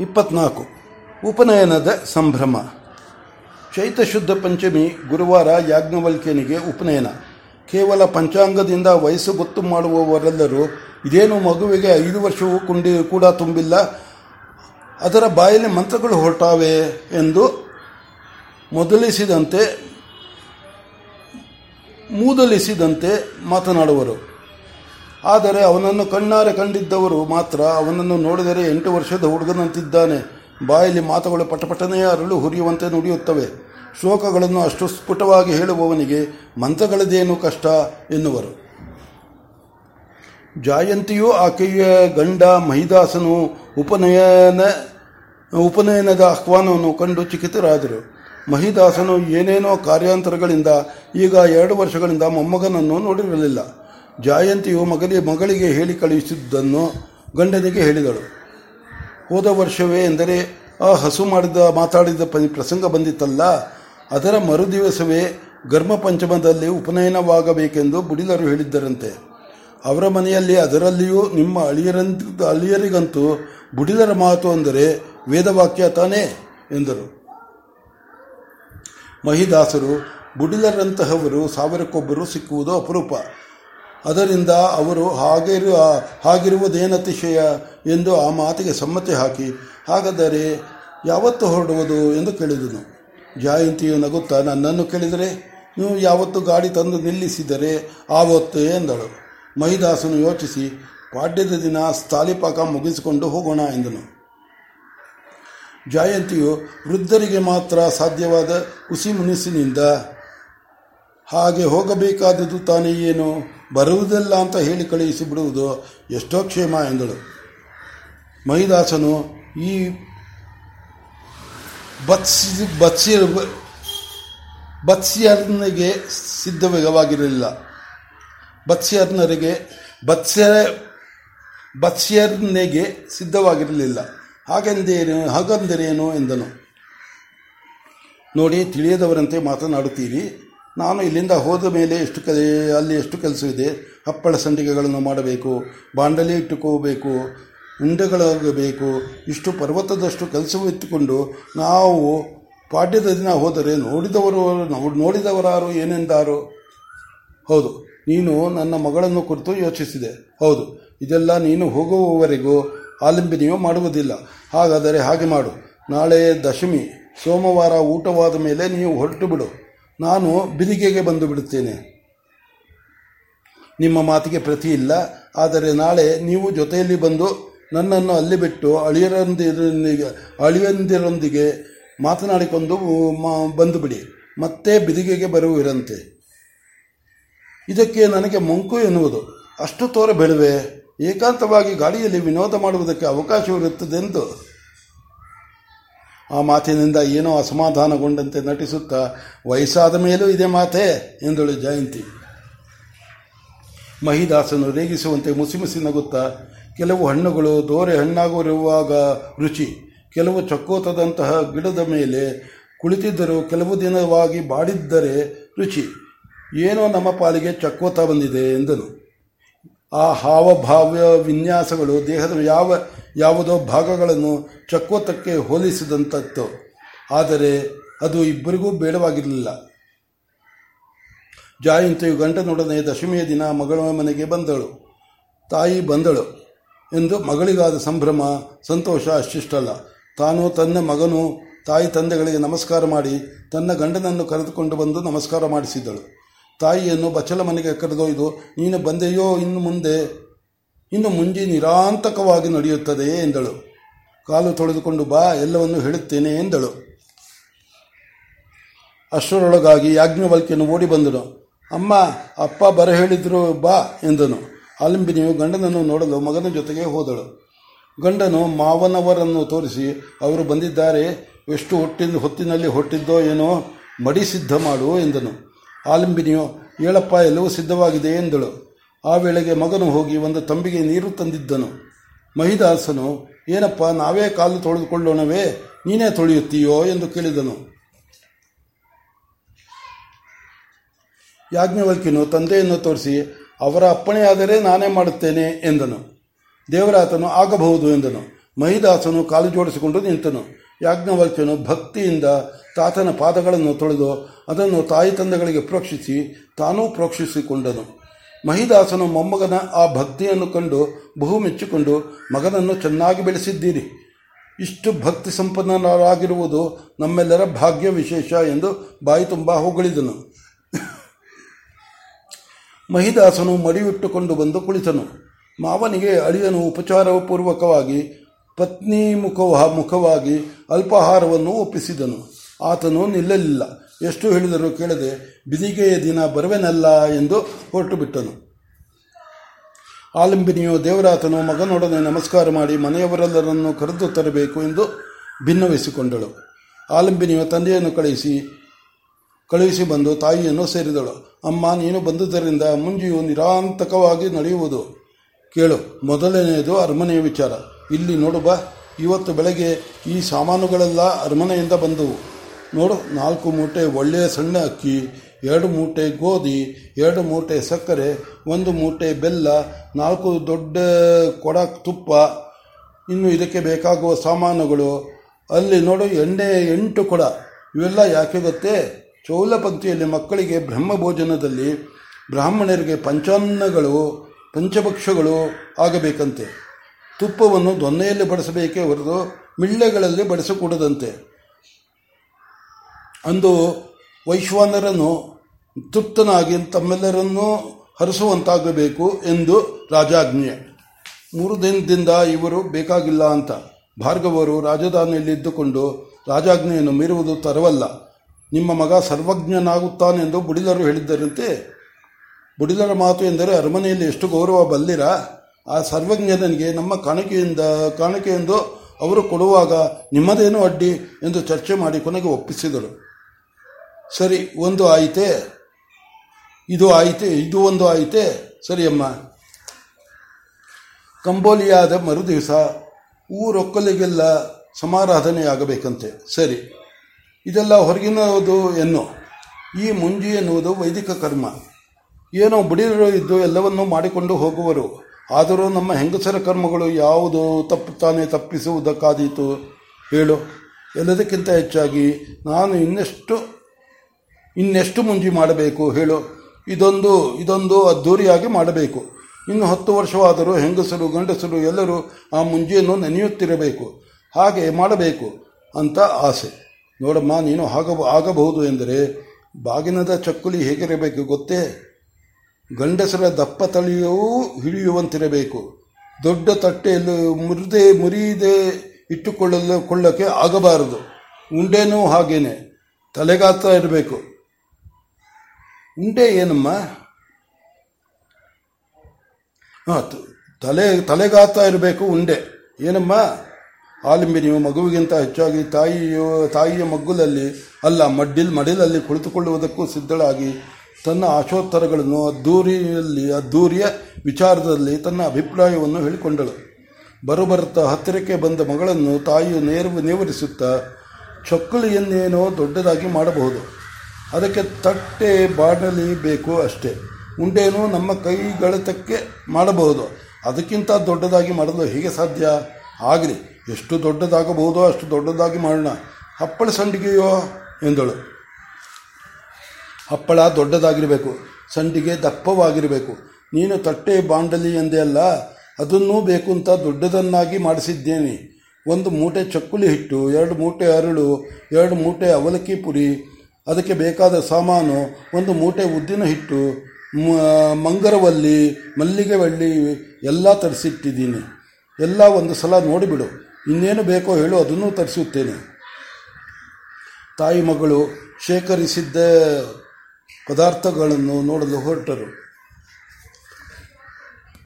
ಇಪ್ಪತ್ನಾಲ್ಕು. ಉಪನಯನದ ಸಂಭ್ರಮ. ಚೈತ ಶುದ್ಧ ಪಂಚಮಿ ಗುರುವಾರ ಯಾಜ್ಞವಲ್ಕ್ಯನಿಗೆ ಉಪನಯನ. ಕೇವಲ ಪಂಚಾಂಗದಿಂದ ವಯಸ್ಸು ಗೊತ್ತು ಮಾಡುವವರೆಲ್ಲರೂ ಇದೇನು ಮಗುವಿಗೆ ಐದು ವರ್ಷವೂ ಕುಂಡಿ ಕೂಡ ತುಂಬಿಲ್ಲ? ಅದರ ಬಾಯಲ್ಲಿ ಮಂತ್ರಗಳು ಹೊರಟಾವೆ ಎಂದು ಮೊದಲಿಸಿದಂತೆ, ಮೂದಲಿಸಿದಂತೆ ಮಾತನಾಡುವರು. ಆದರೆ ಅವನನ್ನು ಕಣ್ಣಾರೆ ಕಂಡಿದ್ದವರು ಮಾತ್ರ ಅವನನ್ನು ನೋಡಿದರೆ ಎಂಟು ವರ್ಷದ ಹುಡುಗನಂತಿದ್ದಾನೆ. ಬಾಯಲ್ಲಿ ಮಾತುಗಳು ಪಟಪಟನೆಯ ಅರಳು ಹುರಿಯುವಂತೆ ನುಡಿಯುತ್ತವೆ. ಶ್ಲೋಕಗಳನ್ನು ಅಷ್ಟು ಸ್ಫುಟವಾಗಿ ಹೇಳುವವನಿಗೆ ಮಂತ್ರಗಳದೇನು ಕಷ್ಟ ಎನ್ನುವರು. ಜಾಯಂತಿಯು ಆಕೆಯ ಗಂಡ ಮಹಿದಾಸನು ಉಪನಯನ, ಉಪನಯನದ ಆಹ್ವಾನವನ್ನು ಕಂಡು ಚಿಕಿತರಾದರು ಮಹಿದಾಸನು ಏನೇನೋ ಕಾರ್ಯಾಂತರಗಳಿಂದ ಈಗ ಎರಡು ವರ್ಷಗಳಿಂದ ಮೊಮ್ಮಗನನ್ನು ನೋಡಿರಲಿಲ್ಲ. ಜಾಯಂತಿಯು ಮಗಲಿ, ಮಗಳಿಗೆ ಹೇಳಿ ಕಳುಹಿಸಿದ್ದನ್ನು ಗಂಡನಿಗೆ ಹೇಳಿದಳು. ಹೋದ ವರ್ಷವೇ ಎಂದರೆ ಆ ಹಸು ಮಾಡಿದ, ಮಾತಾಡಿದ ಪ್ರಸಂಗ ಬಂದಿತ್ತಲ್ಲ, ಅದರ ಮರುದಿವಸವೇ ಗರ್ಮ ಪಂಚಮದಲ್ಲಿ ಉಪನಯನವಾಗಬೇಕೆಂದು ಬುಡಿಲರು ಹೇಳಿದ್ದರಂತೆ. ಅವರ ಮನೆಯಲ್ಲಿ ಅದರಲ್ಲಿಯೂ ನಿಮ್ಮ ಅಳಿಯರಂತ ಅಳಿಯರಿಗಂತೂ ಬುಡಿಲರ ಮಾತು ಅಂದರೆ ವೇದವಾಕ್ಯ ತಾನೇ ಎಂದರು. ಮಹಿದಾಸರು ಬುಡಿಲರಂತಹವರು ಸಾವಿರಕ್ಕೊಬ್ಬರು ಸಿಕ್ಕುವುದು ಅಪರೂಪ. ಅದರಿಂದ ಅವರು ಹಾಗಿರುವ ಹಾಗಿರುವುದೇನತಿಶಯ ಎಂದು ಆ ಮಾತಿಗೆ ಸಮ್ಮತಿ ಹಾಕಿ, ಹಾಗಾದರೆ ಯಾವತ್ತು ಹೊರಡುವುದು ಎಂದು ಕೇಳಿದನು. ಜಯಂತಿಯು ನಗುತ್ತಾ, ನನ್ನನ್ನು ಕೇಳಿದರೆ? ನೀವು ಯಾವತ್ತು ಗಾಡಿ ತಂದು ನಿಲ್ಲಿಸಿದರೆ ಆವತ್ತು ಎಂದಳು. ಮಹಿದಾಸನು ಯೋಚಿಸಿ, ಪಾಡ್ಯದ ದಿನ ಸ್ಥಾಲಿಪಾಕ ಮುಗಿಸಿಕೊಂಡು ಹೋಗೋಣ ಎಂದನು. ಜಯಂತಿಯು ವೃದ್ಧರಿಗೆ ಮಾತ್ರ ಸಾಧ್ಯವಾದ ಹುಸಿ ಮುನಿಸಿನಿಂದ ಹಾಗೆ ಹೋಗಬೇಕಾದದ್ದು ತಾನೇ ಏನು ಬರುವುದಿಲ್ಲ ಅಂತ ಹೇಳಿ ಕಳುಹಿಸಿ ಬಿಡುವುದು ಎಷ್ಟೋ ಕ್ಷೇಮ ಎಂದಳು. ಮಹಿದಾಸನು ಈ ಬತ್ಸಿ ಬತ್ಸಿ, ಬತ್ಸಿಯರ್ನಿಗೆ ಸಿದ್ಧವಾಗಿರಲಿಲ್ಲ ಬತ್ಸಿಯರ್ನರಿಗೆ ಬತ್ಸ್ಯ ಬತ್ಸಿಯರ್ನೆಗೆ ಸಿದ್ಧವಾಗಿರಲಿಲ್ಲ. ಹಾಗೆಂದೇನು, ಹಾಗಂದರೇನು ಎಂದನು. ನೋಡಿ, ತಿಳಿಯದವರಂತೆ ಮಾತನಾಡುತ್ತೀರಿ. ನಾನು ಇಲ್ಲಿಂದ ಹೋದ ಮೇಲೆ ಎಷ್ಟು ಕೆ, ಅಲ್ಲಿ ಎಷ್ಟು ಕೆಲಸವಿದೆ ಹಪ್ಪಳ ಸಂಡಿಗೆಗಳನ್ನು ಮಾಡಬೇಕು, ಬಾಂಡಲಿ ಇಟ್ಟುಕೋಬೇಕು, ಉಂಡೆಗಳಾಗಬೇಕು, ಇಷ್ಟು ಪರ್ವತದಷ್ಟು ಕೆಲಸವಿಟ್ಟುಕೊಂಡು ನಾವು ಪಾಠ್ಯದ ದಿನ ಹೋದರೆ ನೋಡಿದವರು ನೋಡಿದವರಾರು ಏನೆಂದಾರು? ಹೌದು, ನೀನು ನನ್ನ ಮಗಳನ್ನು ಕುರಿತು ಯೋಚಿಸಿದೆ. ಹೌದು, ಇದೆಲ್ಲ ನೀನು ಹೋಗುವವರೆಗೂ ಆಲಂಬನೆಯೂ ಮಾಡುವುದಿಲ್ಲ. ಹಾಗಾದರೆ ಹಾಗೆ ಮಾಡು. ನಾಳೆ ದಶಮಿ, ಸೋಮವಾರ ಊಟವಾದ ಮೇಲೆ ನೀವು ಹೊರಟು ಬಿಡು ನಾನು ಬಿದಿಗೆಗೆ ಬಂದು ಬಿಡುತ್ತೇನೆ. ನಿಮ್ಮ ಮಾತಿಗೆ ಪ್ರತಿ ಇಲ್ಲ, ಆದರೆ ನಾಳೆ ನೀವು ಜೊತೆಯಲ್ಲಿ ಬಂದು ನನ್ನನ್ನು ಅಲ್ಲಿ ಬಿಟ್ಟು ಅಳಿಯರೊಂದಿರೊಂದಿಗೆ ಅಳಿಯಂದಿರೊಂದಿಗೆ ಮಾತನಾಡಿಕೊಂಡು ಬಂದು ಬಿಡಿ. ಮತ್ತೆ ಬಿದಿಗೆಗೆ ಬರುವಿರಂತೆ. ಇದಕ್ಕೆ ನನಗೆ ಮಂಕು ಎನ್ನುವುದು. ಅಷ್ಟು ತೋರ ಬೆಳುವೆ ಏಕಾಂತವಾಗಿ ಗಾಡಿಯಲ್ಲಿ ವಿನೋದ ಮಾಡುವುದಕ್ಕೆ ಅವಕಾಶವಿರುತ್ತದೆಂದು. ಆ ಮಾತಿನಿಂದ ಏನೋ ಅಸಮಾಧಾನಗೊಂಡಂತೆ ನಟಿಸುತ್ತಾ, ವಯಸ್ಸಾದ ಮೇಲೂ ಇದೆ ಮಾತೆ ಎಂದಳು ಜಯಂತಿ. ಮಹಿದಾಸನು ರೇಗಿಸುವಂತೆ ಮುಸಿಮುಸಿ ನಗುತ್ತಾ, ಕೆಲವು ಹಣ್ಣುಗಳು ದೋರೆ ಹಣ್ಣಾಗಿರುವಾಗ ರುಚಿ, ಕೆಲವು ಚಕ್ಕೋತದಂತಹ ಗಿಡದ ಮೇಲೆ ಕುಳಿತಿದ್ದರೂ ಕೆಲವು ದಿನವಾಗಿ ಬಾಡಿದ್ದರೆ ರುಚಿ. ಏನೋ ನಮ್ಮ ಪಾಲಿಗೆ ಚಕ್ಕೋತ ಬಂದಿದೆ ಎಂದನು. ಆ ಹಾವಭಾವ್ಯ ವಿನ್ಯಾಸಗಳು ದೇಹದ ಯಾವ, ಯಾವುದೋ ಭಾಗಗಳನ್ನು ಚಕ್ಕೋತಕ್ಕೆ ಹೋಲಿಸಿದಂಥದ್ದು ಆದರೆ ಅದು ಇಬ್ಬರಿಗೂ ಬೇಡವಾಗಿರಲಿಲ್ಲ. ಜಾಯಂತಿಯು ಗಂಟನೊಡನೆ ದಶಮಿಯ ದಿನ ಮಗಳ ಮನೆಗೆ ಬಂದಳು. ತಾಯಿ ಬಂದಳು ಎಂದು ಮಗಳಿಗಾದ ಸಂಭ್ರಮ, ಸಂತೋಷ ಅಷ್ಟಿಷ್ಟಲ್ಲ. ತಾನು ತನ್ನ ಮಗನು ತಾಯಿ ತಂದೆಗಳಿಗೆ ನಮಸ್ಕಾರ ಮಾಡಿ ತನ್ನ ಗಂಡನನ್ನು ಕರೆದುಕೊಂಡು ಬಂದು ನಮಸ್ಕಾರ ಮಾಡಿಸಿದಳು. ತಾಯಿಯನ್ನು ಬಚ್ಚಲ ಮನೆಗೆ ಕರೆದೊಯ್ದು, ನೀನು ಬಂದೆಯೋ ಇನ್ನು ಮುಂದೆ, ಇನ್ನು ಮುಂಜಿ ನಿರಾಂತಕವಾಗಿ ನಡೆಯುತ್ತದೆ ಎಂದಳು. ಕಾಲು ತೊಳೆದುಕೊಂಡು ಬಾ, ಎಲ್ಲವನ್ನು ಹೇಳುತ್ತೇನೆ ಎಂದಳು. ಅಷ್ಟರೊಳಗಾಗಿ ಯಾಜ್ಞವಲ್ಕಿಯನ್ನು ಓಡಿ ಬಂದನು. ಅಮ್ಮ, ಅಪ್ಪ ಬರ ಹೇಳಿದ್ರು ಬಾ ಎಂದನು. ಆಲಿಂಬಿನಿಯು ಗಂಡನನ್ನು ನೋಡಲು ಮಗನ ಜೊತೆಗೆ ಹೋದಳು. ಗಂಡನು ಮಾವನವರನ್ನು ತೋರಿಸಿ, ಅವರು ಬಂದಿದ್ದಾರೆ, ಎಷ್ಟು ಹೊಟ್ಟಿನ ಹೊತ್ತಿನಲ್ಲಿ ಹೊಟ್ಟಿದ್ದೋ ಏನೋ, ಮಡಿ ಸಿದ್ಧ ಮಾಡು ಎಂದನು. ಆಲಿಂಬಿನಿಯು ಏಳಪ್ಪ ಎಲ್ಲವೂ ಸಿದ್ಧವಾಗಿದೆ ಎಂದಳು. ಆ ವೇಳೆಗೆ ಮಗನು ಹೋಗಿ ಒಂದು ತಂಬಿಗೆ ನೀರು ತಂದಿದ್ದನು. ಮಹಿದಾಸನು, ಏನಪ್ಪ, ನಾವೇ ಕಾಲು ತೊಳೆದುಕೊಳ್ಳೋಣವೇ? ನೀನೇ ತೊಳೆಯುತ್ತೀಯೋ? ಎಂದು ಕೇಳಿದನು. ಯಾಜ್ಞವಲ್ಕಿನು ತಂದೆಯನ್ನು ತೋರಿಸಿ, ಅವರ ಅಪ್ಪಣೆಯಾದರೆ ನಾನೇ ಮಾಡುತ್ತೇನೆ ಎಂದನು. ದೇವರಾತನು, ಆಗಬಹುದು ಎಂದನು. ಮಹಿದಾಸನು ಕಾಲು ಜೋಡಿಸಿಕೊಂಡು ನಿಂತನು. ಯಾಜ್ಞವಲ್ಕ್ಯನು ಭಕ್ತಿಯಿಂದ ತಾತನ ಪಾದಗಳನ್ನು ತೊಳೆದು ಅದನ್ನು ತಾಯಿ ತಂದೆಗಳಿಗೆ ಪ್ರೋಕ್ಷಿಸಿ ತಾನೂ ಪ್ರೋಕ್ಷಿಸಿಕೊಂಡನು. ಮಹಿದಾಸನು ಮೊಮ್ಮಗನ ಆ ಭಕ್ತಿಯನ್ನು ಕಂಡು ಬಹು ಮೆಚ್ಚಿಕೊಂಡು, ಮಗನನ್ನು ಚೆನ್ನಾಗಿ ಬೆಳೆಸಿದ್ದೀರಿ. ಇಷ್ಟು ಭಕ್ತಿ ಸಂಪನ್ನರಾಗಿರುವುದು ನಮ್ಮೆಲ್ಲರ ಭಾಗ್ಯ ವಿಶೇಷ ಎಂದು ಬಾಯಿ ತುಂಬ ಹೊಗಳಿದನು. ಮಹಿದಾಸನು ಮಡಿಯುಟ್ಟುಕೊಂಡು ಬಂದು ಕುಳಿತನು. ಮಾವನಿಗೆ ಅಳಿಯನು ಉಪಚಾರಪೂರ್ವಕವಾಗಿ ಪತ್ನಿ ಮುಖವ ಮುಖವಾಗಿ ಅಲ್ಪಾಹಾರವನ್ನು ಒಪ್ಪಿಸಿದನು. ಆತನು ನಿಲ್ಲಲಿಲ್ಲ. ಎಷ್ಟು ಹೇಳಿದರೂ ಕೇಳದೆ, ಬಿದಿಗೆಯ ದಿನ ಬರುವೆನಲ್ಲ ಎಂದು ಹೊರಟು ಬಿಟ್ಟನು ಆಲಂಬಿನಿಯು ದೇವರಾತನು ಮಗನೊಡನೆ ನಮಸ್ಕಾರ ಮಾಡಿ ಮನೆಯವರೆಲ್ಲರನ್ನು ಕರೆದು ತರಬೇಕು ಎಂದು ಭಿನ್ನವಹಿಸಿಕೊಂಡಳು ಆಲಂಬಿನಿಯು ತಂದೆಯನ್ನು ಕಳುಹಿಸಿ ಕಳುಹಿಸಿ ಬಂದು ತಾಯಿಯನ್ನು ಸೇರಿದಳು. ಅಮ್ಮ, ನೀನು ಬಂದುದರಿಂದ ಮುಂಜಿಯು ನಿರಾಂತಕವಾಗಿ ನಡೆಯುವುದು. ಕೇಳು. ಮೊದಲನೆಯದು ಅರಮನೆಯ ವಿಚಾರ. ಇಲ್ಲಿ ನೋಡು ಬಾ, ಇವತ್ತು ಬೆಳಗ್ಗೆ ಈ ಸಾಮಾನುಗಳೆಲ್ಲ ಅರಮನೆಯಿಂದ ಬಂದವು. ನೋಡು, ನಾಲ್ಕು ಮೂಟೆ ಒಳ್ಳೆಯ ಸಣ್ಣ ಅಕ್ಕಿ, ಎರಡು ಮೂಟೆ ಗೋಧಿ, ಎರಡು ಮೂಟೆ ಸಕ್ಕರೆ, ಒಂದು ಮೂಟೆ ಬೆಲ್ಲ, ನಾಲ್ಕು ದೊಡ್ಡ ಕೊಡ ತುಪ್ಪ. ಇನ್ನು ಇದಕ್ಕೆ ಬೇಕಾಗುವ ಸಾಮಾನುಗಳು, ಅಲ್ಲಿ ನೋಡು ಎಣ್ಣೆ ಎಂಟು ಕೊಡ. ಇವೆಲ್ಲ ಯಾಕೆ ಗೊತ್ತೇ? ಚೌಲ ಪಂಕ್ತಿಯಲ್ಲಿ ಮಕ್ಕಳಿಗೆ ಬ್ರಹ್ಮ ಭೋಜನದಲ್ಲಿ ಬ್ರಾಹ್ಮಣರಿಗೆ ಪಂಚಾನ್ನಗಳು, ಪಂಚಭಕ್ಷಗಳು ಆಗಬೇಕಂತೆ. ತುಪ್ಪವನ್ನು ದೊನ್ನೆಯಲ್ಲಿ ಬಡಿಸಬೇಕೇ ಹೊರತು ಮಿಳ್ಳೆಗಳಲ್ಲಿ ಬಡಿಸಕೂಡದಂತೆ. ಅಂದು ವೈಶ್ವಾನರನ್ನು ತೃಪ್ತನಾಗಿ ತಮ್ಮೆಲ್ಲರನ್ನೂ ಹರಿಸುವಂತಾಗಬೇಕು ಎಂದು ರಾಜಾಜ್ಞೆ. ಮೂರು ದಿನದಿಂದ ಇವರು ಬೇಕಾಗಿಲ್ಲ ಅಂತ. ಭಾರ್ಗವರು ರಾಜಧಾನಿಯಲ್ಲಿ ಇದ್ದುಕೊಂಡು ರಾಜಾಜ್ಞೆಯನ್ನು ಮೀರುವುದು ತರವಲ್ಲ. ನಿಮ್ಮ ಮಗ ಸರ್ವಜ್ಞನಾಗುತ್ತಾನೆಂದು ಬುಡಿಲರು ಹೇಳಿದ್ದರಂತೆ. ಬುಡಿಲರ ಮಾತು ಎಂದರೆ ಅರಮನೆಯಲ್ಲಿ ಎಷ್ಟು ಗೌರವ ಬಲ್ಲಿರ? ಆ ಸರ್ವಜ್ಞನಿಗೆ ನಮ್ಮ ಕಾಣಿಕೆಯಿಂದ, ಕಾಣಿಕೆಯೆಂದು ಅವರು ಕೊಡುವಾಗ ನಿಮ್ಮದೇನು ಅಡ್ಡಿ ಎಂದು ಚರ್ಚೆ ಮಾಡಿ ಕೊನೆಗೆ ಒಪ್ಪಿಸಿದರು. ಸರಿ, ಒಂದು ಆಯಿತೆ? ಇದು ಆಯಿತೆ? ಇದು ಒಂದು ಆಯಿತೆ? ಸರಿಯಮ್ಮ ಕಂಬೋಲಿಯಾದ ಮರುದಿವಸ ಊರೊಕ್ಕಲಿಗೆಲ್ಲ ಸಮಾರಾಧನೆಯಾಗಬೇಕಂತೆ. ಸರಿ. ಇದೆಲ್ಲ ಹೊರಗಿನದು ಎನ್ನು. ಈ ಮುಂಜಿ ಎನ್ನುವುದು ವೈದಿಕ ಕರ್ಮ. ಏನೋ ಬುಡಿರು ಇದ್ದು ಎಲ್ಲವನ್ನೂ ಮಾಡಿಕೊಂಡು ಹೋಗುವರು. ಆದರೂ ನಮ್ಮ ಹೆಂಗಸರ ಕರ್ಮಗಳು ಯಾವುದು ತಪ್ಪು ತಾನೇ ತಪ್ಪಿಸುವುದಕ್ಕಾದೀತು ಹೇಳು. ಎಲ್ಲದಕ್ಕಿಂತ ಹೆಚ್ಚಾಗಿ ನಾನು ಇನ್ನೆಷ್ಟು ಇನ್ನೆಷ್ಟು ಮುಂಜಿ ಮಾಡಬೇಕು ಹೇಳು. ಇದೊಂದು ಇದೊಂದು ಅದ್ಧೂರಿಯಾಗಿ ಮಾಡಬೇಕು. ಇನ್ನು ಹತ್ತು ವರ್ಷವಾದರೂ ಹೆಂಗಸರು, ಗಂಡಸರು ಎಲ್ಲರೂ ಆ ಮುಂಜಿಯನ್ನು ನೆನೆಯುತ್ತಿರಬೇಕು. ಹಾಗೆ ಮಾಡಬೇಕು ಅಂತ ಆಸೆ. ನೋಡಮ್ಮ, ನೀನು ಆಗ ಆಗಬಹುದು ಎಂದರೆ ಬಾಗಿನದ ಚಕ್ಕುಲಿ ಹೇಗಿರಬೇಕು ಗೊತ್ತೇ? ಗಂಡಸರ ದಪ್ಪ ತಳಿಯೂ ಹಿಡಿಯುವಂತಿರಬೇಕು. ದೊಡ್ಡ ತಟ್ಟೆಯಲ್ಲಿ ಮುರಿದೆ ಮುರಿದೆ ಇಟ್ಟುಕೊಳ್ಳಲು ಕೊಳ್ಳಕ್ಕೆ ಆಗಬಾರದು. ಉಂಡೆನೂ ಹಾಗೇನೆ. ತಲೆಗಾತ್ರ ಇರಬೇಕು. ಉಂಡೆ ಏನಮ್ಮ? ಹಾಂ ತಲೆ ತಲೆಗಾತ ಇರಬೇಕು ಉಂಡೆ. ಏನಮ್ಮ? ಆಲಿಂಬಿನಿಯು ಮಗುವಿಗಿಂತ ಹೆಚ್ಚಾಗಿ ತಾಯಿಯು, ತಾಯಿಯ ಮಗ್ಗುಲಲ್ಲಿ ಅಲ್ಲ, ಮಡ್ಡಿಲ್, ಮಡಿಲಲ್ಲಿ ಕುಳಿತುಕೊಳ್ಳುವುದಕ್ಕೂ ಸಿದ್ಧಳಾಗಿ ತನ್ನ ಆಶೋತ್ತರಗಳನ್ನು ಅದ್ದೂರಿಯಲ್ಲಿ, ಅದ್ದೂರಿಯ ವಿಚಾರದಲ್ಲಿ ತನ್ನ ಅಭಿಪ್ರಾಯವನ್ನು ಹೇಳಿಕೊಂಡಳು. ಬರುಬರುತ್ತಾ ಹತ್ತಿರಕ್ಕೆ ಬಂದ ಮಗಳನ್ನು ತಾಯಿಯು ನೇರ ನೇವರಿಸುತ್ತಾ, ಚಕ್ಕುಳಿಯನ್ನೇನೋ ದೊಡ್ಡದಾಗಿ ಮಾಡಬಹುದು. ಅದಕ್ಕೆ ತಟ್ಟೆ ಬಾಣಲಿ ಬೇಕು ಅಷ್ಟೇ. ಉಂಡೇನೋ ನಮ್ಮ ಕೈಗಳತಕ್ಕೆ ಮಾಡಬಹುದು. ಅದಕ್ಕಿಂತ ದೊಡ್ಡದಾಗಿ ಮಾಡಲು ಹೇಗೆ ಸಾಧ್ಯ? ಆಗಲಿ, ಎಷ್ಟು ದೊಡ್ಡದಾಗಬಹುದೋ ಅಷ್ಟು ದೊಡ್ಡದಾಗಿ ಮಾಡೋಣ. ಹಪ್ಪಳ ಸಂಡಿಗೆಯೋ? ಎಂದಳು. ಹಪ್ಪಳ ದೊಡ್ಡದಾಗಿರಬೇಕು, ಸಂಡಿಗೆ ದಪ್ಪವಾಗಿರಬೇಕು. ನೀನು ತಟ್ಟೆ ಬಾಂಡಲಿ ಎಂದೇ ಅಲ್ಲ, ಅದನ್ನೂ ಬೇಕು ಅಂತ ದೊಡ್ಡದನ್ನಾಗಿ ಮಾಡಿಸಿದ್ದೇನೆ. ಒಂದು ಮೂಟೆ ಚಕ್ಕುಲಿ ಹಿಟ್ಟು, ಎರಡು ಮೂಟೆ ಅರಳು, ಎರಡು ಮೂಟೆ ಅವಲಕ್ಕಿ ಪುರಿ, ಅದಕ್ಕೆ ಬೇಕಾದ ಸಾಮಾನು, ಒಂದು ಮೂಟೆ ಉದ್ದಿನ ಹಿಟ್ಟು ಮಂಗರವಲ್ಲಿ ಮಲ್ಲಿಗೆ ಬಳ್ಳಿ ಎಲ್ಲ ತರಿಸಿಟ್ಟಿದ್ದೀನಿ. ಎಲ್ಲ ಒಂದು ಸಲ ನೋಡಿಬಿಡು, ಇನ್ನೇನು ಬೇಕೋ ಹೇಳು, ಅದನ್ನೂ ತರಿಸುತ್ತೇನೆ. ತಾಯಿ ಮಗಳು ಶೇಖರಿಸಿದ್ದ ಪದಾರ್ಥಗಳನ್ನು ನೋಡಲು ಹೊರಟರು.